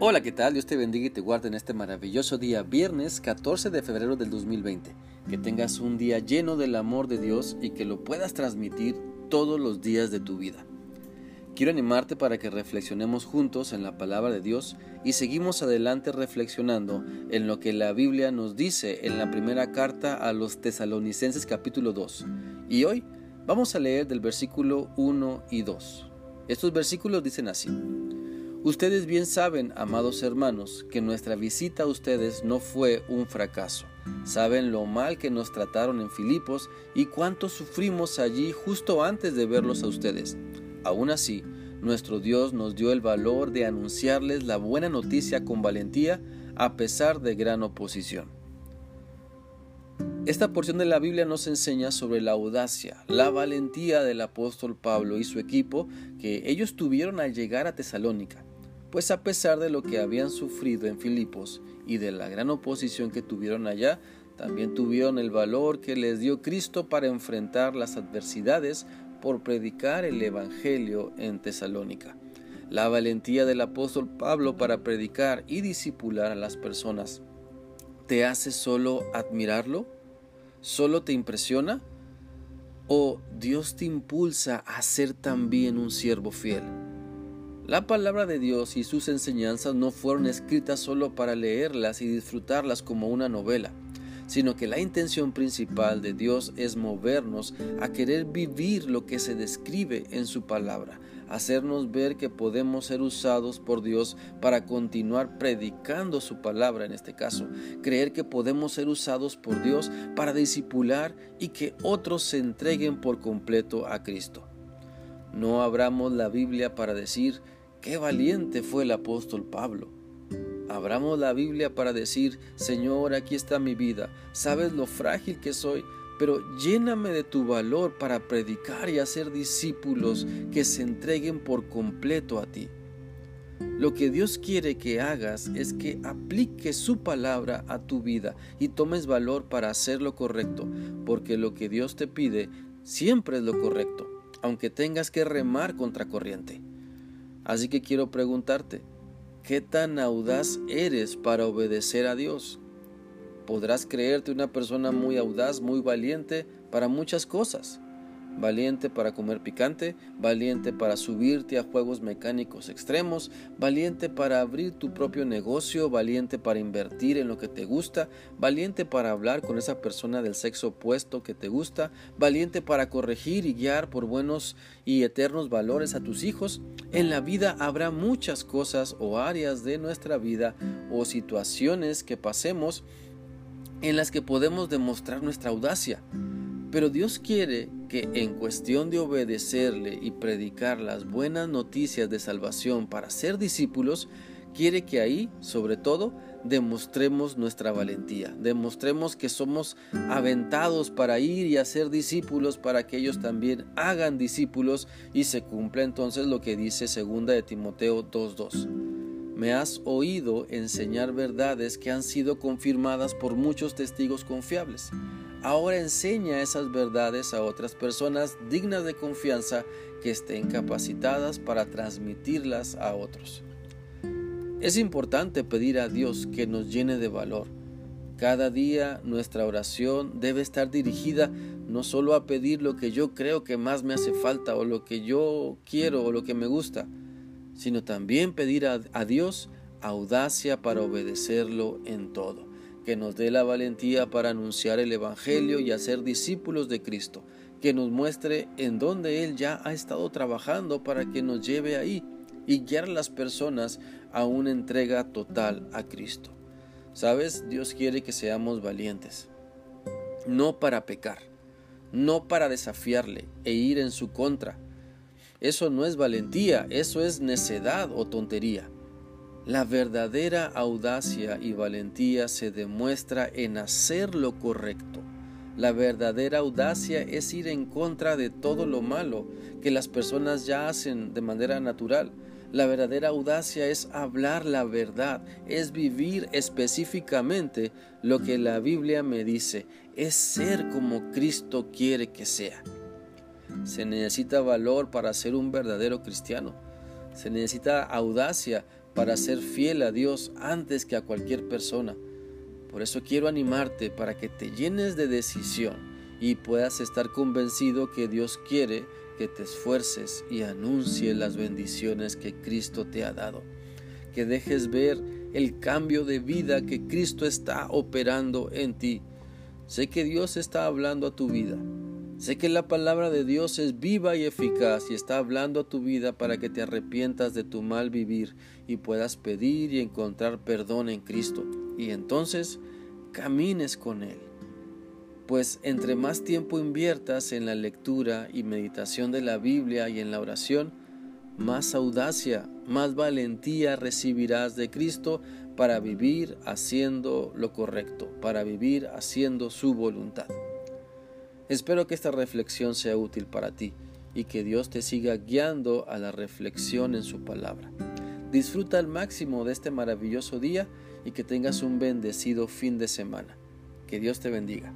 Hola, ¿qué tal? Dios te bendiga y te guarde en este maravilloso día, viernes 14 de febrero del 2020. Que tengas un día lleno del amor de Dios y que lo puedas transmitir todos los días de tu vida. Quiero animarte para que reflexionemos juntos en la palabra de Dios y seguimos adelante reflexionando en lo que la Biblia nos dice en la primera carta a los tesalonicenses capítulo 2. Y hoy vamos a leer del versículo 1 y 2. Estos versículos dicen así. Ustedes bien saben, amados hermanos, que nuestra visita a ustedes no fue un fracaso. Saben lo mal que nos trataron en Filipos y cuánto sufrimos allí justo antes de verlos a ustedes. Aún así, nuestro Dios nos dio el valor de anunciarles la buena noticia con valentía a pesar de gran oposición. Esta porción de la Biblia nos enseña sobre la audacia, la valentía del apóstol Pablo y su equipo que ellos tuvieron al llegar a Tesalónica pues a pesar de lo que habían sufrido en Filipos y de la gran oposición que tuvieron allá, también tuvieron el valor que les dio Cristo para enfrentar las adversidades por predicar el Evangelio en Tesalónica. La valentía del apóstol Pablo para predicar y disipular a las personas. ¿Te hace solo admirarlo? ¿Solo te impresiona? ¿O Dios te impulsa a ser también un siervo fiel? La palabra de Dios y sus enseñanzas no fueron escritas solo para leerlas y disfrutarlas como una novela, sino que la intención principal de Dios es movernos a querer vivir lo que se describe en su palabra, hacernos ver que podemos ser usados por Dios para continuar predicando su palabra en este caso, creer que podemos ser usados por Dios para discipular y que otros se entreguen por completo a Cristo. No abramos la Biblia para decir Qué valiente fue el apóstol Pablo. Abramos la Biblia para decir, Señor, aquí está mi vida, sabes lo frágil que soy, pero lléname de tu valor para predicar y hacer discípulos que se entreguen por completo a ti. Lo que Dios quiere que hagas es que apliques su palabra a tu vida y tomes valor para hacer lo correcto, porque lo que Dios te pide siempre es lo correcto, aunque tengas que remar contra corriente. Así que quiero preguntarte, ¿qué tan audaz eres para obedecer a Dios? Podrás creerte una persona muy audaz, muy valiente para muchas cosas, valiente para comer picante, valiente para subirte a juegos mecánicos extremos, valiente para abrir tu propio negocio, valiente para invertir en lo que te gusta, valiente para hablar con esa persona del sexo opuesto que te gusta, valiente para corregir y guiar por buenos y eternos valores a tus hijos. En la vida habrá muchas cosas o áreas de nuestra vida o situaciones que pasemos en las que podemos demostrar nuestra audacia. Pero Dios quiere que en cuestión de obedecerle y predicar las buenas noticias de salvación para ser discípulos, quiere que ahí, sobre todo, demostremos nuestra valentía, demostremos que somos aventados para ir y hacer discípulos para que ellos también hagan discípulos y se cumpla entonces lo que dice segunda de Timoteo 2:2. Me has oído enseñar verdades que han sido confirmadas por muchos testigos confiables. Ahora enseña esas verdades a otras personas dignas de confianza que estén capacitadas para transmitirlas a otros. Es importante pedir a Dios que nos llene de valor. Cada día nuestra oración debe estar dirigida no solo a pedir lo que yo creo que más me hace falta o lo que yo quiero o lo que me gusta, sino también pedir a, Dios audacia para obedecerlo en todo que nos dé la valentía para anunciar el Evangelio y hacer discípulos de Cristo, que nos muestre en dónde Él ya ha estado trabajando para que nos lleve ahí y guiar a las personas a una entrega total a Cristo. Sabes, Dios quiere que seamos valientes, no para pecar, no para desafiarle e ir en su contra. Eso no es valentía, eso es necedad o tontería. La verdadera audacia y valentía se demuestra en hacer lo correcto. La verdadera audacia es ir en contra de todo lo malo que las personas ya hacen de manera natural. La verdadera audacia es hablar la verdad, es vivir específicamente lo que la Biblia me dice, es ser como Cristo quiere que sea. Se necesita valor para ser un verdadero cristiano. Se necesita audacia para ser fiel a Dios antes que a cualquier persona. Por eso quiero animarte para que te llenes de decisión y puedas estar convencido que Dios quiere que te esfuerces y anuncie las bendiciones que Cristo te ha dado. Que dejes ver el cambio de vida que Cristo está operando en ti. Sé que Dios está hablando a tu vida. Sé que la palabra de Dios es viva y eficaz y está hablando a tu vida para que te arrepientas de tu mal vivir y puedas pedir y encontrar perdón en Cristo. Y entonces camines con Él. Pues entre más tiempo inviertas en la lectura y meditación de la Biblia y en la oración, más audacia, más valentía recibirás de Cristo para vivir haciendo lo correcto, para vivir haciendo su voluntad. Espero que esta reflexión sea útil para ti y que Dios te siga guiando a la reflexión en su palabra. Disfruta al máximo de este maravilloso día y que tengas un bendecido fin de semana. Que Dios te bendiga.